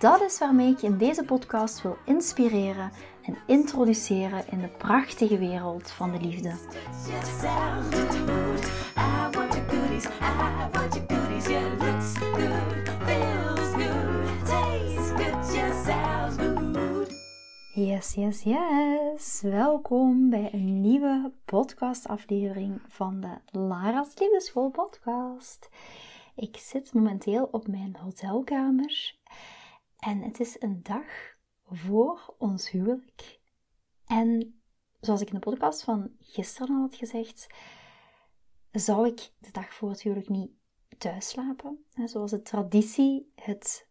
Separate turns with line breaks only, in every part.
Dat is waarmee ik je in deze podcast wil inspireren en introduceren in de prachtige wereld van de liefde. Yes, yes, yes. Welkom bij een nieuwe podcastaflevering van de Lara's Liefdeschool podcast. Ik zit momenteel op mijn hotelkamer en het is een dag voor ons huwelijk. En zoals ik in de podcast van gisteren al had gezegd, zou ik de dag voor het huwelijk niet thuis slapen. Zoals de traditie het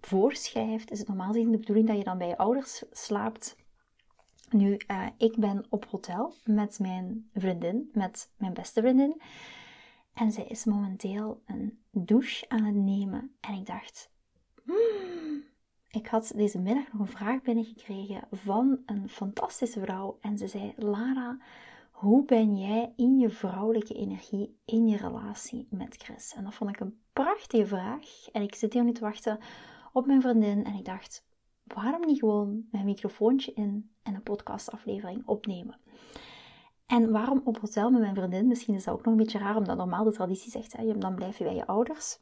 voorschrijft, is het normaal gezien de bedoeling dat je dan bij je ouders slaapt. Nu, uh, ik ben op hotel met mijn vriendin, met mijn beste vriendin. En zij is momenteel een douche aan het nemen. En ik dacht, hmm, ik had deze middag nog een vraag binnengekregen van een fantastische vrouw. En ze zei, Lara, hoe ben jij in je vrouwelijke energie in je relatie met Chris? En dat vond ik een prachtige vraag. En ik zit hier nu te wachten op mijn vriendin en ik dacht, waarom niet gewoon mijn microfoontje in en een podcastaflevering opnemen? En waarom op hotel met mijn vriendin? Misschien is dat ook nog een beetje raar, omdat normaal de traditie zegt, hè, dan blijf je bij je ouders.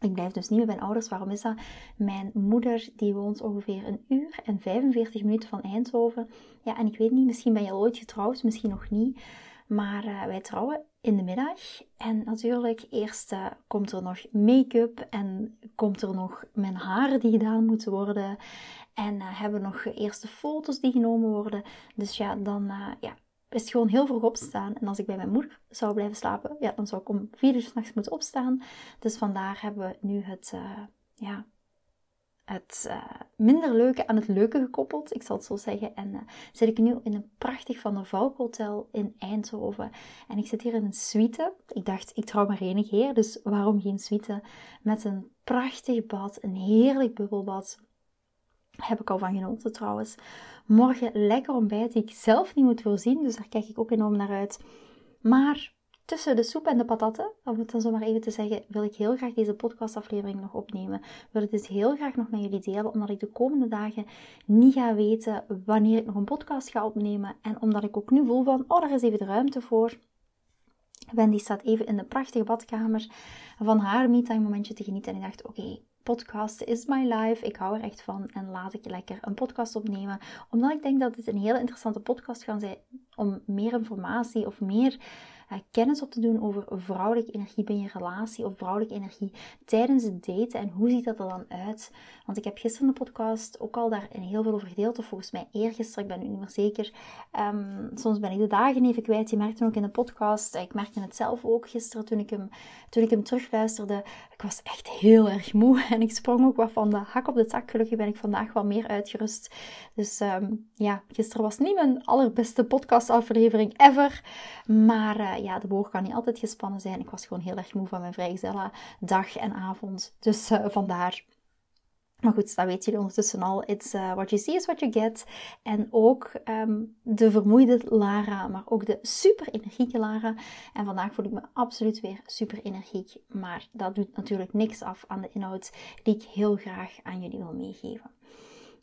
Ik blijf dus niet met mijn ouders. Waarom is dat? Mijn moeder die woont ongeveer een uur en 45 minuten van Eindhoven. Ja, en ik weet niet, misschien ben je al ooit getrouwd, misschien nog niet. Maar uh, wij trouwen in de middag. En natuurlijk, eerst uh, komt er nog make-up en komt er nog mijn haren die gedaan moeten worden. En uh, hebben nog eerste foto's die genomen worden. Dus ja, dan ja, het gewoon heel vroeg opstaan. En als ik bij mijn moeder zou blijven slapen, ja, dan zou ik om vier uur s'nachts moeten opstaan. Dus vandaar hebben we nu het, ja, het uh, minder leuke aan het leuke gekoppeld, ik zal het zo zeggen. En uh, zit ik nu in een prachtig Van der Valk hotel in Eindhoven. En ik zit hier in een suite. Ik dacht, ik trouw maar enig heer, dus waarom geen suite? Met een prachtig bad, een heerlijk bubbelbad. Heb ik al van genoten trouwens. Morgen lekker ontbijt die ik zelf niet moet voorzien, dus daar kijk ik ook enorm naar uit. Maar tussen de soep en de patatten, om het dan zomaar even te zeggen, wil ik heel graag deze podcastaflevering nog opnemen. Wil ik dus heel graag nog met jullie delen, omdat ik de komende dagen niet ga weten wanneer ik nog een podcast ga opnemen. En omdat ik ook nu voel van, oh, daar is even de ruimte voor. Wendy staat even in de prachtige badkamer van haar me-time momentje te genieten. En ik dacht, oké, podcast is my life. Ik hou er echt van en laat ik lekker een podcast opnemen. Omdat ik denk dat dit een hele interessante podcast gaat zijn om meer informatie of meer kennis op te doen over vrouwelijke energie binnen je relatie of vrouwelijke energie tijdens het daten en hoe ziet dat er dan uit. Want ik heb gisteren de podcast ook al daar heel veel over gedeeld, of volgens mij eergisteren, ik ben nu niet meer zeker. Um, soms ben ik de dagen even kwijt, je merkte ook in de podcast, ik merkte het zelf ook gisteren toen ik hem, toen ik hem terugluisterde. Ik was echt heel erg moe en ik sprong ook wat van de hak op de tak. Gelukkig ben ik vandaag wat meer uitgerust. Dus um, ja, gisteren was niet mijn allerbeste podcastaflevering ever. Maar uh, ja, de boog kan niet altijd gespannen zijn. Ik was gewoon heel erg moe van mijn vrijgezellen dag en avond. Dus uh, vandaar. Maar goed, dat weet jullie ondertussen al. It's uh, what you see is what you get. En ook um, de vermoeide Lara, maar ook de super energieke Lara. En vandaag voel ik me absoluut weer super energiek. Maar dat doet natuurlijk niks af aan de inhoud die ik heel graag aan jullie wil meegeven.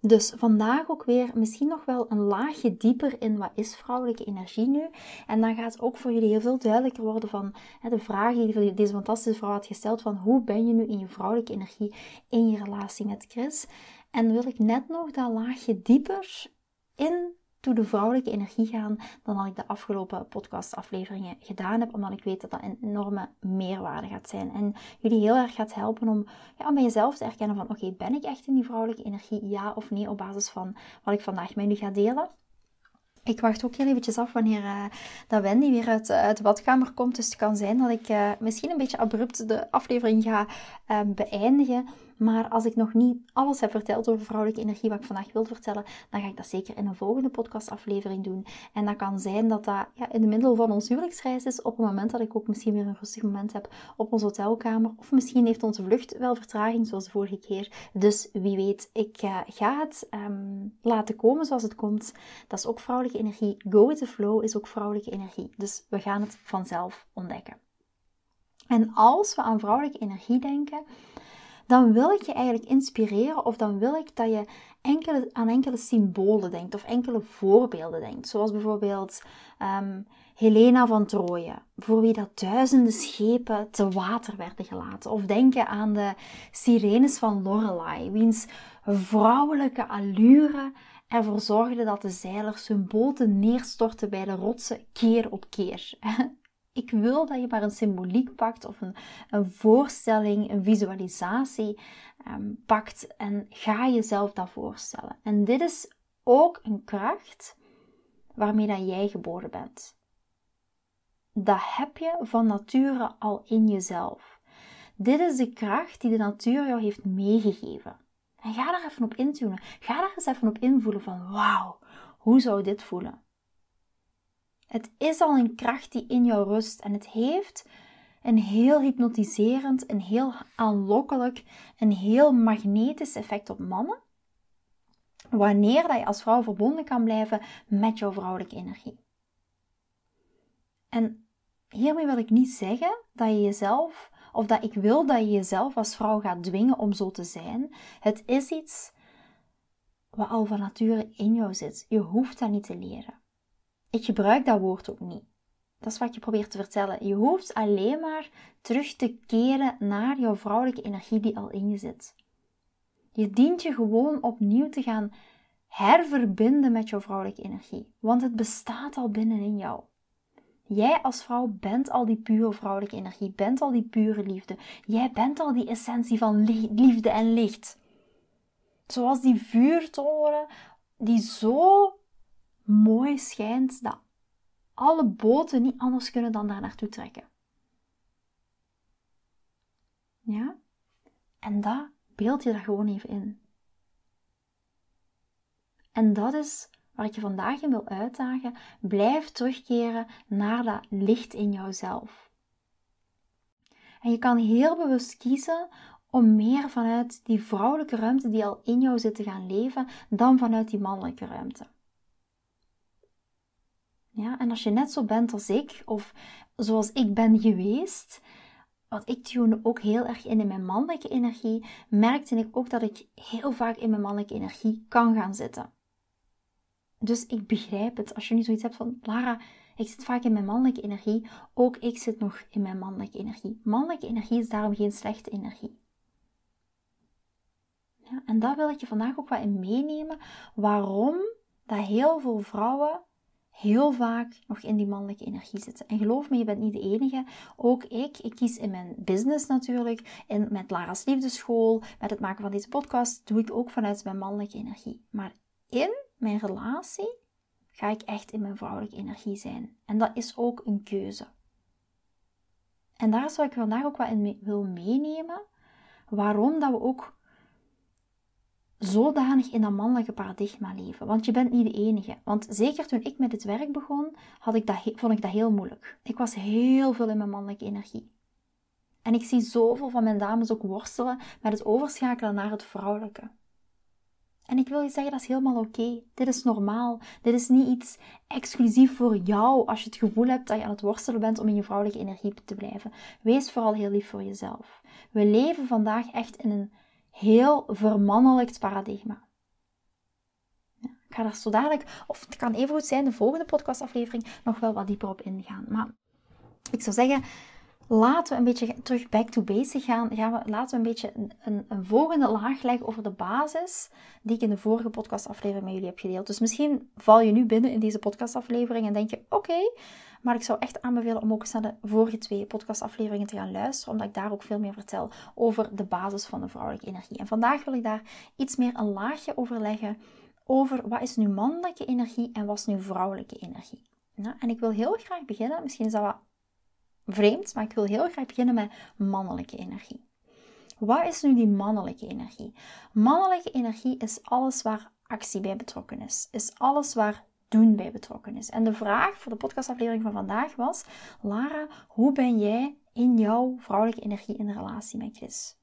Dus vandaag ook weer misschien nog wel een laagje dieper in wat is vrouwelijke energie nu. En dan gaat ook voor jullie heel veel duidelijker worden van hè, de vraag die deze fantastische vrouw had gesteld van hoe ben je nu in je vrouwelijke energie in je relatie met Chris. En wil ik net nog dat laagje dieper in de vrouwelijke energie gaan dan dat ik de afgelopen podcastafleveringen gedaan heb, omdat ik weet dat dat een enorme meerwaarde gaat zijn en jullie heel erg gaat helpen om, ja, om bij jezelf te erkennen van oké, ben ik echt in die vrouwelijke energie, ja of nee, op basis van wat ik vandaag met jullie ga delen. Ik wacht ook heel eventjes af wanneer uh, dat Wendy weer uit, uh, uit, de badkamer komt. Dus het kan zijn dat ik uh, misschien een beetje abrupt de aflevering ga beëindigen. Maar als ik nog niet alles heb verteld over vrouwelijke energie, wat ik vandaag wil vertellen, dan ga ik dat zeker in een volgende podcastaflevering doen. En dat kan zijn dat dat ja, in de middel van ons huwelijksreis is, op het moment dat ik ook misschien weer een rustig moment heb op onze hotelkamer. Of misschien heeft onze vlucht wel vertraging, zoals de vorige keer. Dus wie weet, ik uh, ga het um, laten komen zoals het komt. Dat is ook vrouwelijke energie. Go with the flow is ook vrouwelijke energie. Dus we gaan het vanzelf ontdekken. En als we aan vrouwelijke energie denken, dan wil ik je eigenlijk inspireren of dan wil ik dat je enkele, aan enkele symbolen denkt of enkele voorbeelden denkt. Zoals bijvoorbeeld um, Helena van Troje, voor wie dat duizenden schepen te water werden gelaten. Of denken aan de sirenes van Lorelei, wiens vrouwelijke allure ervoor zorgde dat de zeilers hun boten neerstortten bij de rotsen keer op keer. Ik wil dat je maar een symboliek pakt of een, een voorstelling, een visualisatie um, pakt en ga jezelf dat voorstellen. En dit is ook een kracht waarmee dat jij geboren bent. Dat heb je van nature al in jezelf. Dit is de kracht die de natuur jou heeft meegegeven. En ga daar even op intunen. Ga daar eens even op invoelen van wauw, hoe zou dit voelen? Het is al een kracht die in jou rust en het heeft een heel hypnotiserend, een heel aanlokkelijk, een heel magnetisch effect op mannen. Wanneer dat je als vrouw verbonden kan blijven met jouw vrouwelijke energie. En hiermee wil ik niet zeggen dat je jezelf, of dat ik wil dat je jezelf als vrouw gaat dwingen om zo te zijn. Het is iets wat al van nature in jou zit. Je hoeft dat niet te leren. Ik gebruik dat woord ook niet. Dat is wat je probeert te vertellen. Je hoeft alleen maar terug te keren naar jouw vrouwelijke energie die al in je zit. Je dient je gewoon opnieuw te gaan herverbinden met jouw vrouwelijke energie, want het bestaat al binnenin jou. Jij als vrouw bent al die pure vrouwelijke energie, bent al die pure liefde. Jij bent al die essentie van liefde en licht. Zoals die vuurtoren die zo mooi schijnt dat alle boten niet anders kunnen dan daar naartoe trekken. Ja? En dat beeld je daar gewoon even in. En dat is waar ik je vandaag in wil uitdagen. Blijf terugkeren naar dat licht in jouzelf. En je kan heel bewust kiezen om meer vanuit die vrouwelijke ruimte die al in jou zit te gaan leven, dan vanuit die mannelijke ruimte. Ja, en als je net zo bent als ik, of zoals ik ben geweest, want ik tune ook heel erg in in mijn mannelijke energie, merkte ik ook dat ik heel vaak in mijn mannelijke energie kan gaan zitten. Dus ik begrijp het. Als je nu zoiets hebt van, Lara, ik zit vaak in mijn mannelijke energie, ook ik zit nog in mijn mannelijke energie. Mannelijke energie is daarom geen slechte energie. Ja, en daar wil ik je vandaag ook wat in meenemen, waarom dat heel veel vrouwen heel vaak nog in die mannelijke energie zitten. En geloof me, je bent niet de enige. Ook ik, ik kies in mijn business natuurlijk, in, met Lara's Liefdeschool, met het maken van deze podcast, doe ik ook vanuit mijn mannelijke energie. Maar in mijn relatie ga ik echt in mijn vrouwelijke energie zijn. En dat is ook een keuze. En daar zou ik vandaag ook wat in wil meenemen. Waarom dat we ook zodanig in dat mannelijke paradigma leven. Want je bent niet de enige. Want zeker toen ik met het werk begon, had ik dat, vond ik dat heel moeilijk. Ik was heel veel in mijn mannelijke energie. En ik zie zoveel van mijn dames ook worstelen met het overschakelen naar het vrouwelijke. En ik wil je zeggen, dat is helemaal oké. Dit is normaal. Dit is niet iets exclusief voor jou als je het gevoel hebt dat je aan het worstelen bent om in je vrouwelijke energie te blijven. Wees vooral heel lief voor jezelf. We leven vandaag echt in een heel vermannelijkt paradigma. Ja, ik ga daar zo dadelijk, of het kan even goed zijn, de volgende podcastaflevering nog wel wat dieper op ingaan. Maar ik zou zeggen, laten we een beetje terug back to basic gaan. gaan we, laten we een beetje een, een, een, volgende laag leggen over de basis die ik in de vorige podcastaflevering met jullie heb gedeeld. Dus misschien val je nu binnen in deze podcastaflevering en denk je, oké, maar ik zou echt aanbevelen om ook eens naar de vorige twee podcastafleveringen te gaan luisteren, omdat ik daar ook veel meer vertel over de basis van de vrouwelijke energie. En vandaag wil ik daar iets meer een laagje over leggen over wat is nu mannelijke energie en wat is nu vrouwelijke energie. Nou, en ik wil heel graag beginnen, misschien is dat wat vreemd, maar ik wil heel graag beginnen met mannelijke energie. Wat is nu die mannelijke energie? Mannelijke energie is alles waar actie bij betrokken is. Is alles waar doen bij betrokken is. En de vraag voor de podcastaflevering van vandaag was: Lara, hoe ben jij in jouw vrouwelijke energie in relatie met Chris?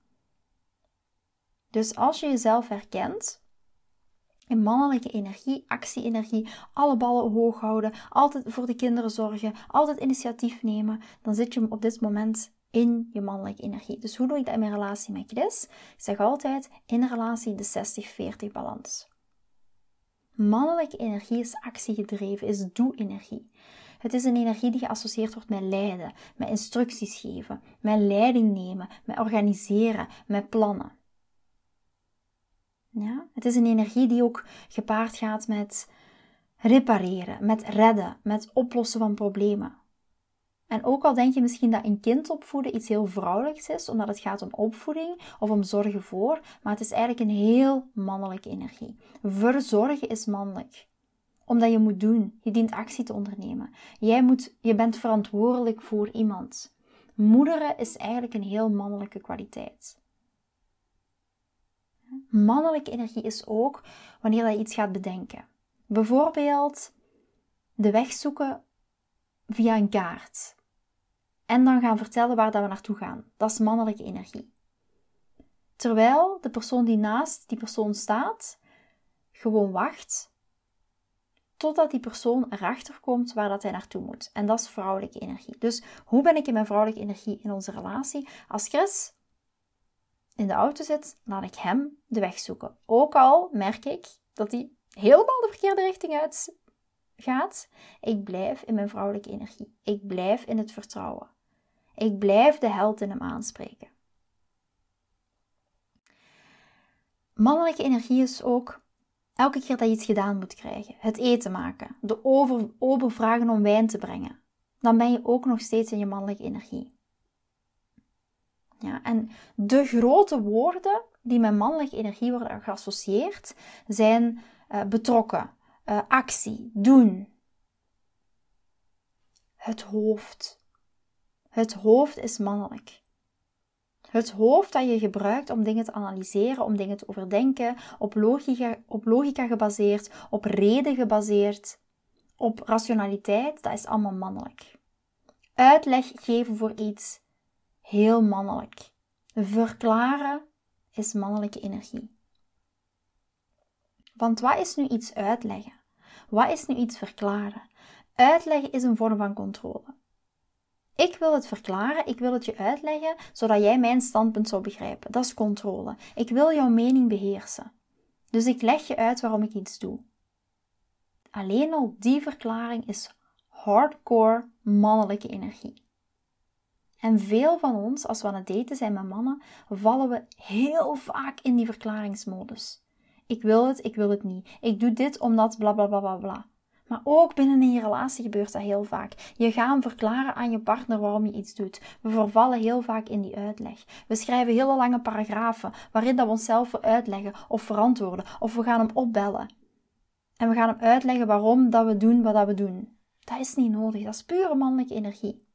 Dus als je jezelf herkent in mannelijke energie, actie-energie, alle ballen hoog houden, altijd voor de kinderen zorgen, altijd initiatief nemen, dan zit je op dit moment in je mannelijke energie. Dus hoe doe ik dat in mijn relatie met Chris? Ik zeg altijd in relatie de 60-40 balans. Mannelijke energie is actiegedreven, is doe-energie. Het is een energie die geassocieerd wordt met leiden, met instructies geven, met leiding nemen, met organiseren, met plannen. Ja? Het is een energie die ook gepaard gaat met repareren, met redden, met oplossen van problemen. En ook al denk je misschien dat een kind opvoeden iets heel vrouwelijks is, omdat het gaat om opvoeding of om zorgen voor, maar het is eigenlijk een heel mannelijke energie. Verzorgen is mannelijk omdat je moet doen. Je dient actie te ondernemen. Jij moet, je bent verantwoordelijk voor iemand. Moederen is eigenlijk een heel mannelijke kwaliteit. Mannelijke energie is ook wanneer je iets gaat bedenken. Bijvoorbeeld de weg zoeken via een kaart. En dan gaan vertellen waar dat we naartoe gaan. Dat is mannelijke energie. Terwijl de persoon die naast die persoon staat, gewoon wacht totdat die persoon erachter komt waar dat hij naartoe moet. En dat is vrouwelijke energie. Dus hoe ben ik in mijn vrouwelijke energie in onze relatie? Als Chris in de auto zit, laat ik hem de weg zoeken. Ook al merk ik dat hij helemaal de verkeerde richting uit gaat. Ik blijf in mijn vrouwelijke energie. Ik blijf in het vertrouwen. Ik blijf de held in hem aanspreken. Mannelijke energie is ook elke keer dat je iets gedaan moet krijgen. Het eten maken. De over, ober vragen om wijn te brengen. Dan ben je ook nog steeds in je mannelijke energie. Ja, en de grote woorden die met mannelijke energie worden geassocieerd zijn uh, betrokken, uh, actie, doen. Het hoofd. Het hoofd is mannelijk. Het hoofd dat je gebruikt om dingen te analyseren, om dingen te overdenken, op logica, op logica gebaseerd, op reden gebaseerd, op rationaliteit, dat is allemaal mannelijk. Uitleg geven voor iets, heel mannelijk. Verklaren is mannelijke energie. Want wat is nu iets uitleggen? Wat is nu iets verklaren? Uitleggen is een vorm van controle. Ik wil het verklaren, ik wil het je uitleggen, zodat jij mijn standpunt zou begrijpen. Dat is controle. Ik wil jouw mening beheersen. Dus ik leg je uit waarom ik iets doe. Alleen al die verklaring is hardcore mannelijke energie. En veel van ons, als we aan het daten zijn met mannen, vallen we heel vaak in die verklaringsmodus. Ik wil het, ik wil het niet. Ik doe dit omdat bla bla bla bla bla. Maar ook binnen in je relatie gebeurt dat heel vaak. Je gaat verklaren aan je partner waarom je iets doet. We vervallen heel vaak in die uitleg. We schrijven hele lange paragrafen waarin dat we onszelf uitleggen of verantwoorden. Of we gaan hem opbellen. En we gaan hem uitleggen waarom dat we doen wat dat we doen. Dat is niet nodig. Dat is pure mannelijke energie.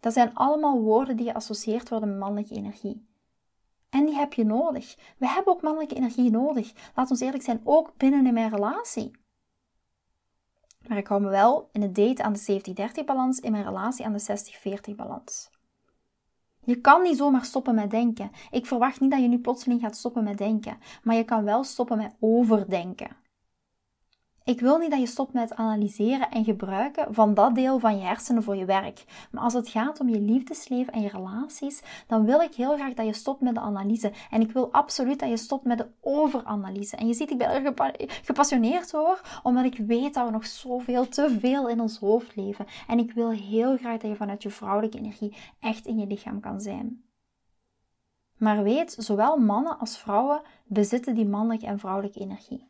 Dat zijn allemaal woorden die geassocieerd worden met mannelijke energie. En die heb je nodig. We hebben ook mannelijke energie nodig. Laat ons eerlijk zijn, ook binnen in mijn relatie. Maar ik hou me wel in het date aan de 70-30 balans, in mijn relatie aan de 60-40 balans. Je kan niet zomaar stoppen met denken. Ik verwacht niet dat je nu plotseling gaat stoppen met denken, maar je kan wel stoppen met overdenken. Ik wil niet dat je stopt met analyseren en gebruiken van dat deel van je hersenen voor je werk. Maar als het gaat om je liefdesleven en je relaties, dan wil ik heel graag dat je stopt met de analyse. En ik wil absoluut dat je stopt met de overanalyse. En je ziet, ik ben er gepassioneerd hoor, omdat ik weet dat we nog zoveel, te veel in ons hoofd leven. En ik wil heel graag dat je vanuit je vrouwelijke energie echt in je lichaam kan zijn. Maar weet, zowel mannen als vrouwen bezitten die mannelijke en vrouwelijke energie.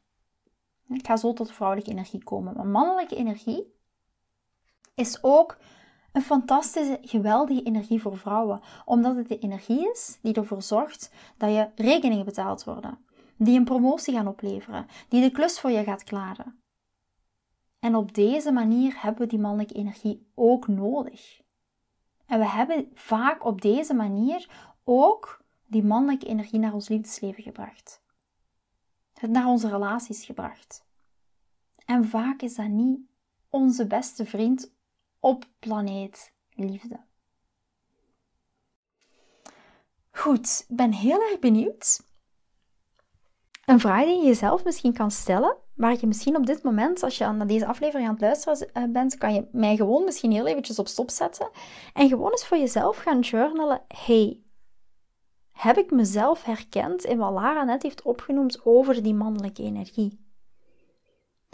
Ik ga zo tot vrouwelijke energie komen. Maar mannelijke energie is ook een fantastische, geweldige energie voor vrouwen. Omdat het de energie is die ervoor zorgt dat je rekeningen betaald worden. Die een promotie gaan opleveren. Die de klus voor je gaat klaren. En op deze manier hebben we die mannelijke energie ook nodig. En we hebben vaak op deze manier ook die mannelijke energie naar ons liefdesleven gebracht. Het naar onze relaties gebracht. En vaak is dat niet onze beste vriend op planeet liefde. Goed, ik ben heel erg benieuwd. Een vraag die je jezelf misschien kan stellen, waar je misschien op dit moment, als je naar deze aflevering aan het luisteren eh, bent, kan je mij gewoon misschien heel eventjes op stop zetten en gewoon eens voor jezelf gaan journalen. Hey, heb ik mezelf herkend in wat Lara net heeft opgenoemd over die mannelijke energie?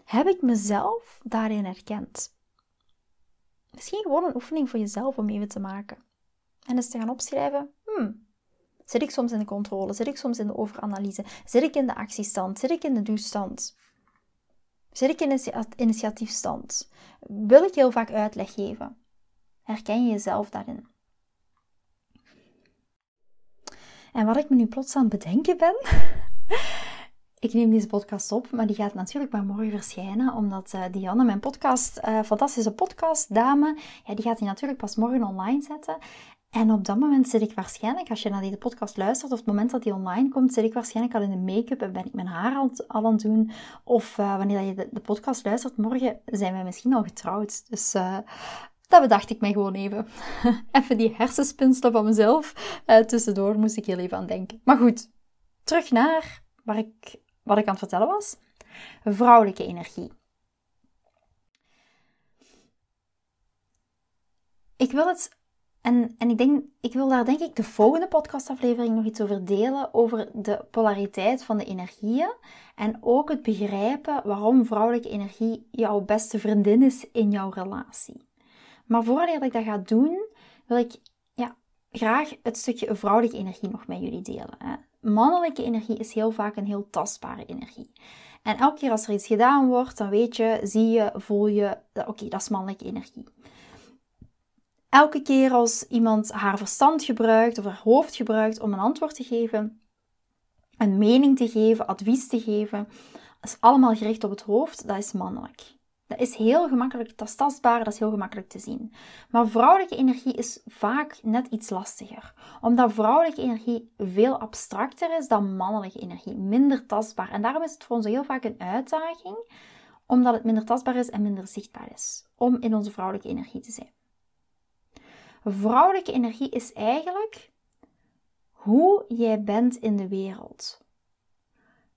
Heb ik mezelf daarin herkend? Misschien gewoon een oefening voor jezelf om even te maken. En eens te gaan opschrijven, hmm, zit ik soms in de controle? Zit ik soms in de overanalyse? Zit ik in de actiestand? Zit ik in de duurstand? Zit ik in de initiatiefstand? Wil ik heel vaak uitleg geven? Herken je jezelf daarin? En wat ik me nu plots aan het bedenken ben. ik neem deze podcast op, maar die gaat natuurlijk maar morgen verschijnen. Omdat uh, Dianne, mijn podcast, uh, fantastische podcastdame, ja, die gaat die natuurlijk pas morgen online zetten. En op dat moment zit ik waarschijnlijk, als je naar deze podcast luistert, of het moment dat die online komt, zit ik waarschijnlijk al in de make-up en ben ik mijn haar al, al aan het doen. Of uh, wanneer je de, podcast luistert, morgen zijn wij misschien al getrouwd. Dus dat bedacht ik mij gewoon even. even die hersenspinselen van mezelf. Uh, tussendoor moest ik heel even aan denken. Maar goed, terug naar waar ik, wat ik aan het vertellen was. Vrouwelijke energie. Ik wil het en, en ik, denk, ik wil daar denk ik de volgende podcastaflevering nog iets over delen. Over de polariteit van de energieën. En ook het begrijpen waarom vrouwelijke energie jouw beste vriendin is in jouw relatie. Maar voordat ik dat ga doen, wil ik ja, graag het stukje vrouwelijke energie nog met jullie delen. Hè. Mannelijke energie is heel vaak een heel tastbare energie. En elke keer als er iets gedaan wordt, dan weet je, zie je, voel je, oké, dat is mannelijke energie. Elke keer als iemand haar verstand gebruikt of haar hoofd gebruikt om een antwoord te geven, een mening te geven, advies te geven, is allemaal gericht op het hoofd, dat is mannelijk. Dat is heel gemakkelijk, dat is tastbaar, dat is heel gemakkelijk te zien. Maar vrouwelijke energie is vaak net iets lastiger. Omdat vrouwelijke energie veel abstracter is dan mannelijke energie, minder tastbaar. En daarom is het voor ons heel vaak een uitdaging, omdat het minder tastbaar is en minder zichtbaar is, om in onze vrouwelijke energie te zijn. Vrouwelijke energie is eigenlijk hoe jij bent in de wereld.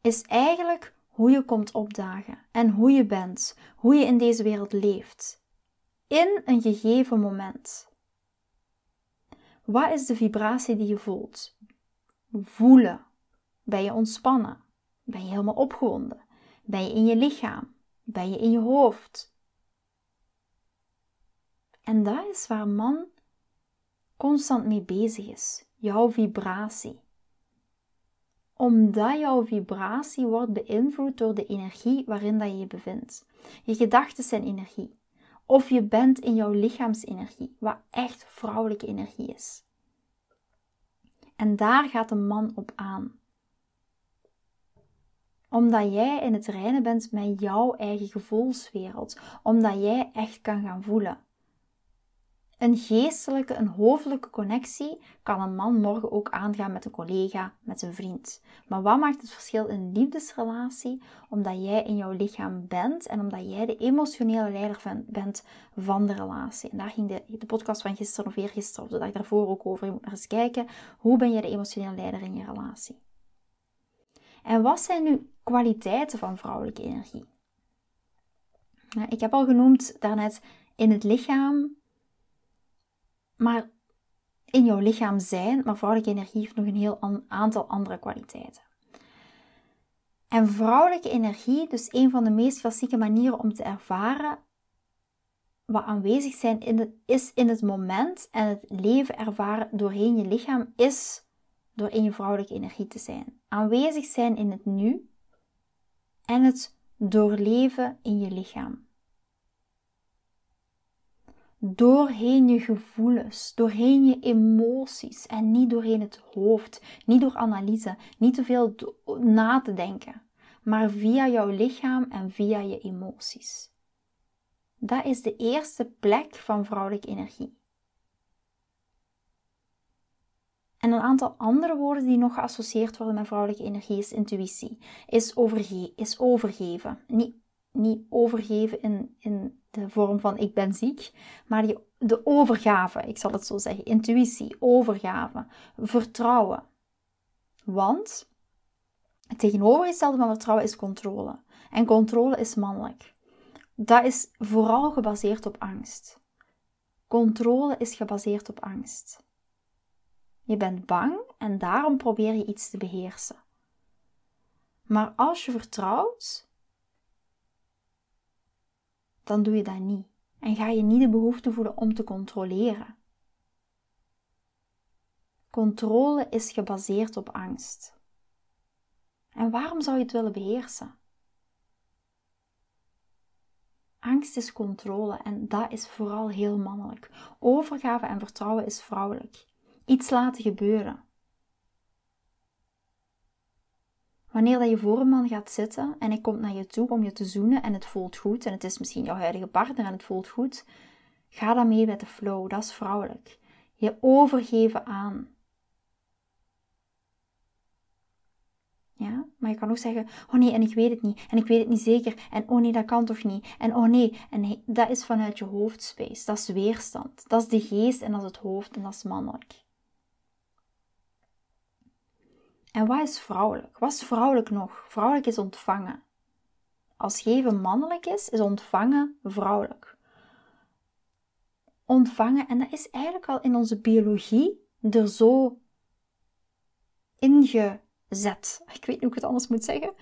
Is eigenlijk hoe je komt opdagen en hoe je bent, hoe je in deze wereld leeft. In een gegeven moment. Wat is de vibratie die je voelt? Voelen. Ben je ontspannen? Ben je helemaal opgewonden? Ben je in je lichaam? Ben je in je hoofd? En dat is waar man constant mee bezig is. Jouw vibratie. Omdat jouw vibratie wordt beïnvloed door de energie waarin dat je je bevindt. Je gedachten zijn energie. Of je bent in jouw lichaamsenergie, wat echt vrouwelijke energie is. En daar gaat een man op aan. Omdat jij in het reinen bent met jouw eigen gevoelswereld. Omdat jij echt kan gaan voelen. Een geestelijke, een hoofdelijke connectie kan een man morgen ook aangaan met een collega, met een vriend. Maar wat maakt het verschil in een liefdesrelatie? Omdat jij in jouw lichaam bent en omdat jij de emotionele leider van, bent van de relatie. En daar ging de, de podcast van gisteren of eergisteren of de dag daarvoor ook over. Je moet maar eens kijken, hoe ben je de emotionele leider in je relatie? En wat zijn nu kwaliteiten van vrouwelijke energie? Ik heb al genoemd daarnet in het lichaam maar in jouw lichaam zijn, maar vrouwelijke energie heeft nog een heel aantal andere kwaliteiten. En vrouwelijke energie, dus een van de meest klassieke manieren om te ervaren wat aanwezig zijn in het, is in het moment en het leven ervaren doorheen je lichaam, is door in je vrouwelijke energie te zijn. Aanwezig zijn in het nu en het doorleven in je lichaam doorheen je gevoelens, doorheen je emoties en niet doorheen het hoofd, niet door analyse, niet te veel na te denken, maar via jouw lichaam en via je emoties. Dat is de eerste plek van vrouwelijke energie. En een aantal andere woorden die nog geassocieerd worden met vrouwelijke energie is intuïtie, is, overge is overgeven. Niet, niet overgeven in, in de vorm van ik ben ziek, maar die, de overgave, ik zal het zo zeggen. Intuïtie, overgave, vertrouwen. Want het tegenovergestelde van vertrouwen is controle. En controle is mannelijk. Dat is vooral gebaseerd op angst. Controle is gebaseerd op angst. Je bent bang en daarom probeer je iets te beheersen. Maar als je vertrouwt, dan doe je dat niet. En ga je niet de behoefte voelen om te controleren. Controle is gebaseerd op angst. En waarom zou je het willen beheersen? Angst is controle en dat is vooral heel mannelijk. Overgave en vertrouwen is vrouwelijk. Iets laten gebeuren. Wanneer dat je voor een man gaat zitten en hij komt naar je toe om je te zoenen en het voelt goed, en het is misschien jouw huidige partner en het voelt goed, ga dan mee met de flow, dat is vrouwelijk. Je overgeven aan. Ja? Maar je kan ook zeggen, oh nee, en ik weet het niet, en ik weet het niet zeker, en oh nee, dat kan toch niet, en oh nee, en dat is vanuit je hoofdspace, dat is weerstand, dat is de geest en dat is het hoofd en dat is mannelijk. En wat is vrouwelijk? Wat is vrouwelijk nog? Vrouwelijk is ontvangen. Als geven mannelijk is, is ontvangen vrouwelijk. Ontvangen, en dat is eigenlijk al in onze biologie er zo ingezet. Ik weet niet hoe ik het anders moet zeggen.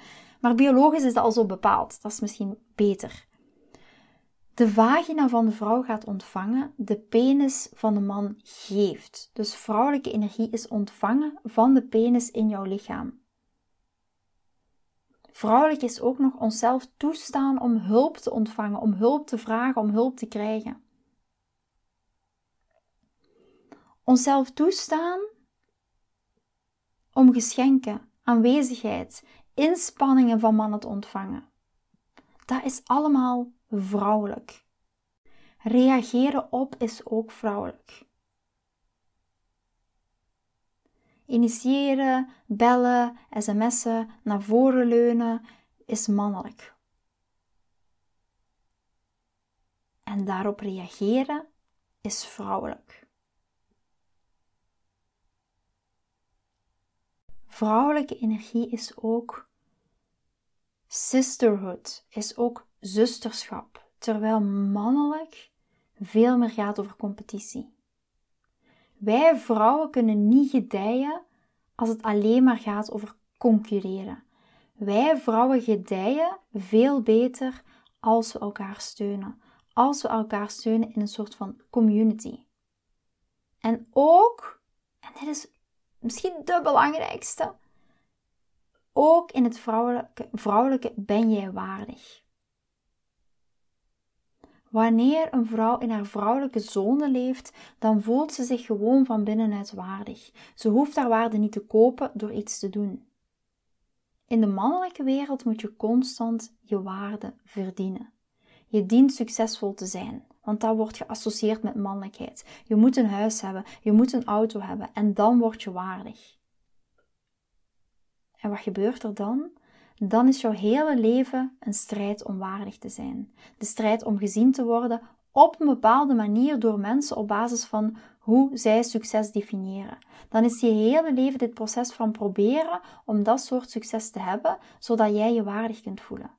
Maar biologisch is dat al zo bepaald. Dat is misschien beter de vagina van de vrouw gaat ontvangen, de penis van de man geeft. Dus vrouwelijke energie is ontvangen van de penis in jouw lichaam. Vrouwelijk is ook nog onszelf toestaan om hulp te ontvangen, om hulp te vragen, om hulp te krijgen. Onszelf toestaan om geschenken, aanwezigheid, inspanningen van mannen te ontvangen. Dat is allemaal vrouwelijk. Reageren op is ook vrouwelijk. Initiëren, bellen, sms'en, naar voren leunen is mannelijk. En daarop reageren is vrouwelijk. Vrouwelijke energie is ook sisterhood, is ook zusterschap, terwijl mannelijk veel meer gaat over competitie. Wij vrouwen kunnen niet gedijen als het alleen maar gaat over concurreren. Wij vrouwen gedijen veel beter als we elkaar steunen. Als we elkaar steunen in een soort van community. En ook, en dit is misschien de belangrijkste, ook in het vrouwelijke, vrouwelijke ben jij waardig. Wanneer een vrouw in haar vrouwelijke zone leeft, dan voelt ze zich gewoon van binnenuit waardig. Ze hoeft haar waarde niet te kopen door iets te doen. In de mannelijke wereld moet je constant je waarde verdienen. Je dient succesvol te zijn, want dat wordt geassocieerd met mannelijkheid. Je moet een huis hebben, je moet een auto hebben en dan word je waardig. En wat gebeurt er dan? Dan is jouw hele leven een strijd om waardig te zijn. De strijd om gezien te worden op een bepaalde manier door mensen op basis van hoe zij succes definiëren. Dan is je hele leven dit proces van proberen om dat soort succes te hebben, zodat jij je waardig kunt voelen.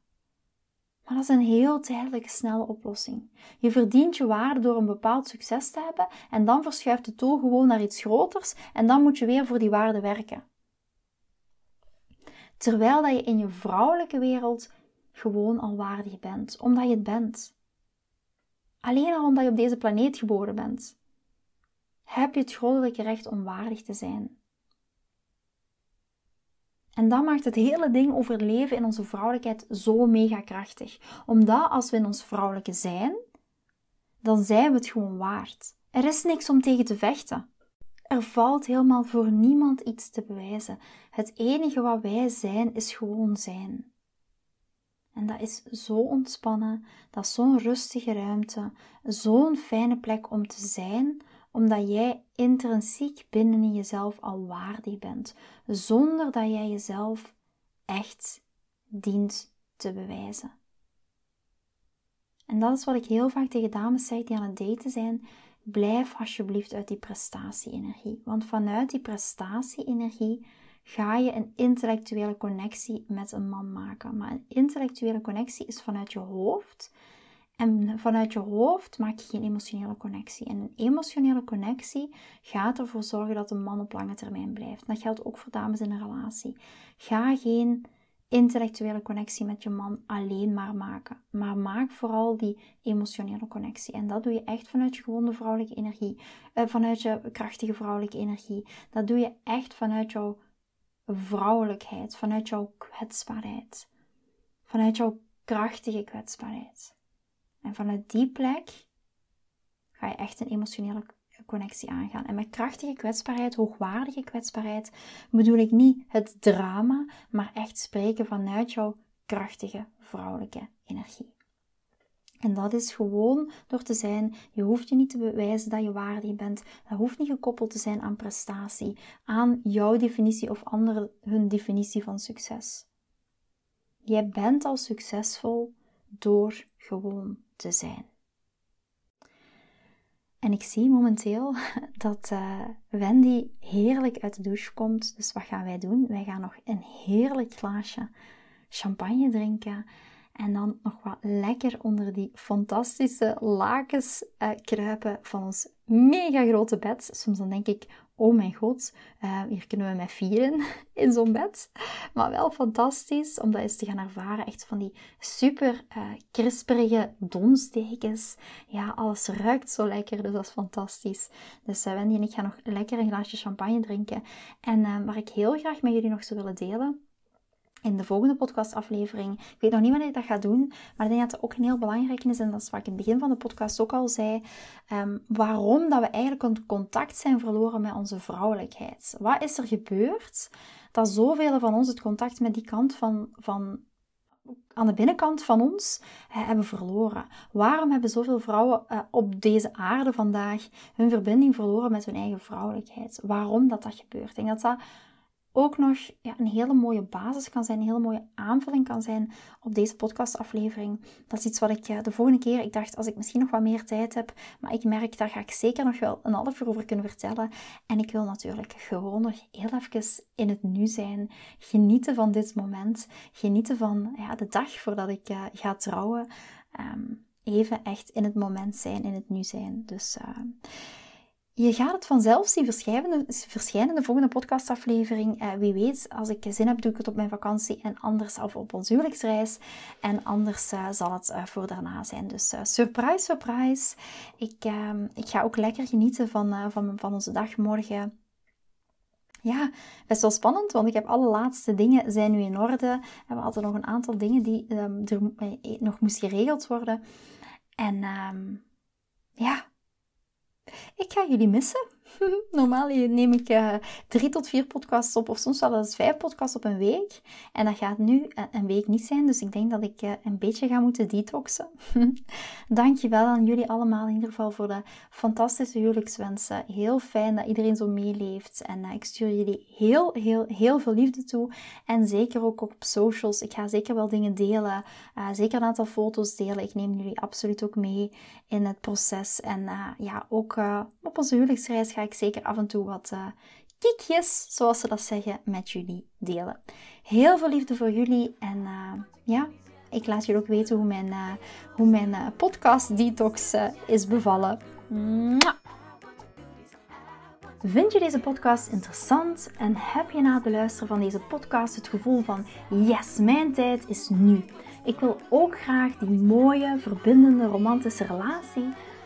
Maar dat is een heel tijdelijke, snelle oplossing. Je verdient je waarde door een bepaald succes te hebben en dan verschuift de tool gewoon naar iets groters en dan moet je weer voor die waarde werken. Terwijl dat je in je vrouwelijke wereld gewoon al waardig bent, omdat je het bent. Alleen al omdat je op deze planeet geboren bent, heb je het goddelijke recht om waardig te zijn. En dat maakt het hele ding over leven in onze vrouwelijkheid zo mega krachtig. Omdat als we in ons vrouwelijke zijn, dan zijn we het gewoon waard. Er is niks om tegen te vechten. Er valt helemaal voor niemand iets te bewijzen. Het enige wat wij zijn is gewoon zijn. En dat is zo ontspannen, dat is zo'n rustige ruimte, zo'n fijne plek om te zijn, omdat jij intrinsiek binnen in jezelf al waardig bent, zonder dat jij jezelf echt dient te bewijzen. En dat is wat ik heel vaak tegen dames zeg die aan het daten zijn. Blijf alsjeblieft uit die prestatie-energie. Want vanuit die prestatie-energie ga je een intellectuele connectie met een man maken. Maar een intellectuele connectie is vanuit je hoofd. En vanuit je hoofd maak je geen emotionele connectie. En een emotionele connectie gaat ervoor zorgen dat een man op lange termijn blijft. Dat geldt ook voor dames in een relatie. Ga geen intellectuele connectie met je man alleen maar maken. Maar maak vooral die emotionele connectie. En dat doe je echt vanuit je gewonde vrouwelijke energie. Eh, vanuit je krachtige vrouwelijke energie. Dat doe je echt vanuit jouw vrouwelijkheid. Vanuit jouw kwetsbaarheid. Vanuit jouw krachtige kwetsbaarheid. En vanuit die plek ga je echt een emotionele connectie aangaan. En met krachtige kwetsbaarheid, hoogwaardige kwetsbaarheid, bedoel ik niet het drama, maar echt spreken vanuit jouw krachtige vrouwelijke energie. En dat is gewoon door te zijn, je hoeft je niet te bewijzen dat je waardig bent. Dat hoeft niet gekoppeld te zijn aan prestatie, aan jouw definitie of anderen hun definitie van succes. Jij bent al succesvol door gewoon te zijn. En ik zie momenteel dat uh, Wendy heerlijk uit de douche komt. Dus wat gaan wij doen? Wij gaan nog een heerlijk glaasje champagne drinken. En dan nog wat lekker onder die fantastische lakens uh, kruipen van ons mega grote bed. Soms dan denk ik, oh mijn god, uh, hier kunnen we met vieren in zo'n bed. Maar wel fantastisch om dat eens te gaan ervaren. Echt van die super uh, krisperige donstekens. Ja, alles ruikt zo lekker, dus dat is fantastisch. Dus uh, Wendy en ik gaan nog lekker een glaasje champagne drinken. En waar ik heel graag met jullie nog zou willen delen in de volgende podcastaflevering. Ik weet nog niet wanneer ik dat ga doen, maar ik denk dat het ook een heel belangrijk is. En dat is wat ik in het begin van de podcast ook al zei. Um, waarom dat we eigenlijk het contact zijn verloren met onze vrouwelijkheid. Wat is er gebeurd dat zoveel van ons het contact met die kant van, van aan de binnenkant van ons hebben verloren. Waarom hebben zoveel vrouwen uh, op deze aarde vandaag hun verbinding verloren met hun eigen vrouwelijkheid? Waarom dat dat gebeurt? Ik denk dat dat ook nog ja, een hele mooie basis kan zijn, een hele mooie aanvulling kan zijn op deze podcastaflevering. Dat is iets wat ik de volgende keer, ik dacht als ik misschien nog wat meer tijd heb, maar ik merk daar ga ik zeker nog wel een half uur over kunnen vertellen. En ik wil natuurlijk gewoon nog heel even in het nu zijn, genieten van dit moment, genieten van ja, de dag voordat ik uh, ga trouwen. Um, even echt in het moment zijn, in het nu zijn. Dus... Uh, je gaat het vanzelf zien verschijnen, verschijnen de volgende podcastaflevering. Uh, wie weet, als ik zin heb, doe ik het op mijn vakantie en anders of op ons huwelijksreis. En anders uh, zal het uh, voor daarna zijn. Dus surprise, surprise. Ik, ehm, ik ga ook lekker genieten van, van, van onze dag morgen. Ja, best wel spannend, want ik heb alle laatste dingen zijn nu in orde. En we hadden nog een aantal dingen die um, er nog moesten geregeld worden. En um, ja, ik ga jullie missen. Normaal neem ik uh, drie tot vier podcasts op, of soms zelfs vijf podcasts op een week. En dat gaat nu eh, een week niet zijn, dus ik denk dat ik uh, een beetje ga moeten detoxen. Dankjewel aan jullie allemaal in ieder geval voor de fantastische huwelijkswensen. Heel fijn dat iedereen zo meeleeft. En ik stuur jullie heel, heel, heel veel liefde toe. En zeker ook op socials. Ik ga zeker wel dingen delen. zeker een aantal foto's delen. Ik neem jullie absoluut ook mee in het proces. En ja, ook op onze huwelijksreis ga ik zeker af en toe wat uh, kiekjes, zoals ze dat zeggen, met jullie delen. Heel veel liefde voor jullie en uh, ja, ik laat jullie ook weten hoe mijn, uh, hoe mijn podcast detox is bevallen. Vind je deze podcast interessant en heb je na het beluisteren van deze podcast het gevoel van yes, mijn tijd is nu. Ik wil ook graag die mooie, verbindende, romantische relatie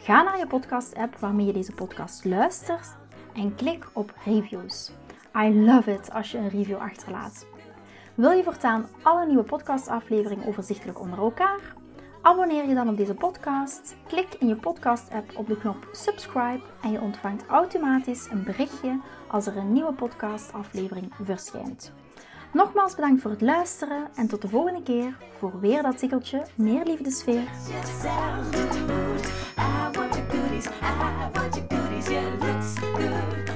Ga naar je podcast-app waarmee je deze podcast luistert en klik op reviews. I love it als je een review achterlaat. Wil je voortaan alle nieuwe podcastafleveringen overzichtelijk onder elkaar? Abonneer je dan op deze podcast. Klik in je podcast-app op de knop subscribe en je ontvangt automatisch een berichtje als er een nieuwe podcastaflevering verschijnt. Nogmaals bedankt voor het luisteren en tot de volgende keer voor weer dat tikkeltje meer liefdesfeer. goodies. I want your goodies. Yeah, looks good.